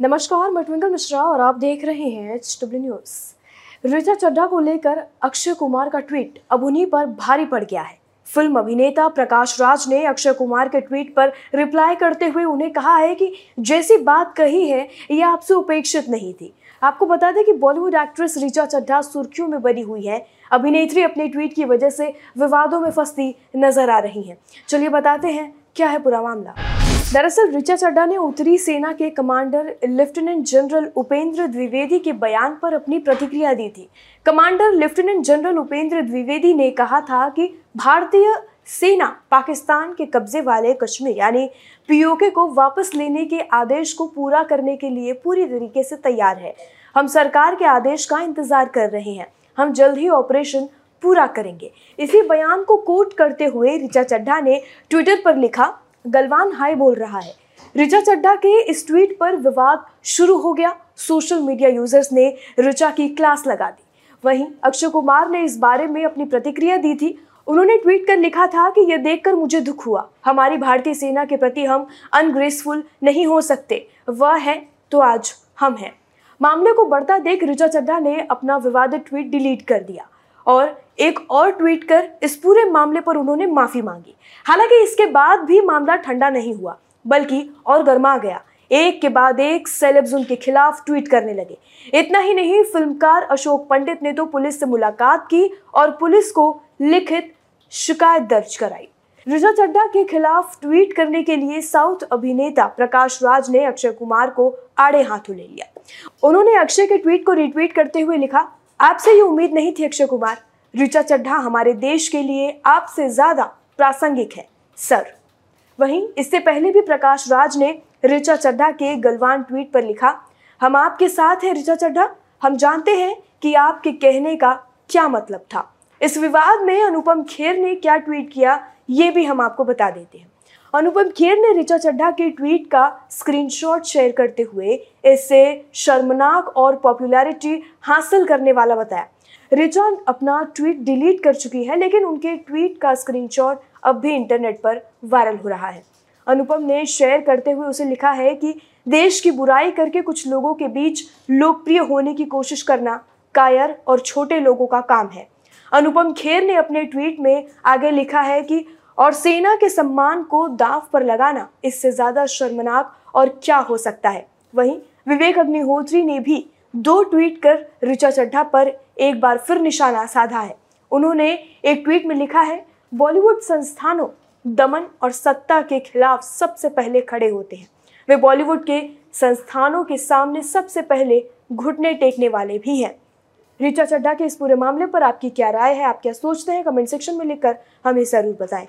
नमस्कार, मैं ट्विंकल मिश्रा और आप देख रहे हैं H W News Richa Chadha को लेकर अक्षय कुमार का ट्वीट अब उन्हीं पर भारी पड़ गया है। फ़िल्म अभिनेता प्रकाश राज ने अक्षय कुमार के ट्वीट पर रिप्लाई करते हुए उन्हें कहा है कि जैसी बात कही है, यह आपसे उपेक्षित नहीं थी। आपको बता दें कि बॉलीवुड एक्ट्रेस ऋचा चड्ढा सुर्खियों में बनी हुई है। अभिनेत्री अपने ट्वीट की वजह से विवादों में फंसती नज़र आ रही हैं। चलिए बताते हैं, क्या है पूरा मामला। दरअसल ऋचा चड्डा ने उत्तरी सेना के commander, lieutenant general Upendra Dwivedi के बयान पर अपनी प्रतिक्रिया दी थी। Commander, lieutenant general Upendra Dwivedi ने कहा था कि भारतीय सेना पाकिस्तान के कब्जे वाले कश्मीर, यानी पीओके को वापस लेने के आदेश को पूरा करने के लिए पूरी तरीके से तैयार है। हम सरकार के आदेश का इंतज़ार कर रहे हैं। हम जल्द ही ऑपरेशन पूरा करेंगे। इसी बयान को कोट करते हुए ऋचा चड्ढा ने ट्विटर पर लिखा गलवान हाई बोल रहा है। ऋचा चड्ढा के इस ट्वीट पर विवाद शुरू हो गया। सोशल मीडिया यूज़र्स ने ऋचा की क्लास लगा दी। वहीं अक्षय कुमार ने इस बारे में अपनी प्रतिक्रिया दी थी। उन्होंने ट्वीट कर लिखा था कि यह देखकर मुझे दुख हुआ। हमारी भारतीय सेना के प्रति हम अनग्रेसफुल नहीं हो सकते। वह है तो आज हम हैं। मामले को बढ़ता देख ऋचा चड्ढा ने अपना विवादित ट्वीट डिलीट कर दिया। और एक और ट्वीट कर, इस पूरे मामले पर उन्होंने माफ़ी मांगी। हालाँकि इसके बाद भी मामला ठंडा नहीं हुआ, बल्कि और गर्मा गया। एक के बाद एक सेलेब्स उनके खिलाफ ट्वीट करने लगे। इतना ही नहीं, फिल्मकार अशोक पंडित ने तो पुलिस से मुलाकात की और पुलिस को लिखित शिकायत दर्ज कराई। ऋचा चड्डा के खिलाफ ट्वीट करने के लिए साउथ अभिनेता प्रकाश राज ने अक्षय कुमार को आड़े हाथों ले लिया। उन्होंने अक्षय के ट्वीट को रिट्वीट करते हुए लिखा आपसे ये उम्मीद नहीं थी अक्षय कुमार। ऋचा चड्ढा हमारे देश के लिए आपसे ज़्यादा प्रासंगिक है, सर। वहीं इससे पहले भी प्रकाश राज ने ऋचा चड्ढा के गलवान ट्वीट पर लिखा, हम आपके साथ हैं, ऋचा चड्ढा। हम जानते हैं कि आपके कहने का क्या मतलब था। इस विवाद में अनुपम खेर ने क्या ट्वीट किया, ये भी हम आपको बता देते हैं। अनुपम खेर ने ऋचा चड्ढा के ट्वीट का स्क्रीनशॉट शेयर करते हुए इसे शर्मनाक और पॉपुलैरिटी हासिल करने वाला बताया। ऋचा अपना ट्वीट डिलीट कर चुकी है, लेकिन उनके ट्वीट का स्क्रीनशॉट अब भी इंटरनेट पर वायरल हो रहा है। अनुपम ने शेयर करते हुए उसे लिखा है कि देश की बुराई करके कुछ लोगों के बीच लोकप्रिय होने की कोशिश करना कायर और छोटे लोगों का काम है। अनुपम खेर ने अपने ट्वीट में आगे लिखा है कि और सेना के सम्मान को दाव पर लगाना इससे ज़्यादा शर्मनाक और क्या हो सकता है? वहीं विवेक अग्निहोत्री ने भी दो ट्वीट कर ऋचा चड्ढा पर एक बार फिर निशाना साधा है। उन्होंने एक ट्वीट में लिखा है, बॉलीवुड संस्थानों दमन और सत्ता के खिलाफ सबसे पहले खड़े होते हैं। वे बॉलीवुड के संस्थानों के सामने सबसे पहले घुटने टेकने वाले भी हैं। ऋचा चड्ढा के इस पूरे मामले पर आपकी क्या राय है? आप क्या सोचते हैं? कमेंट सेक्शन में लिखकर हमें ज़रूर बताएँ।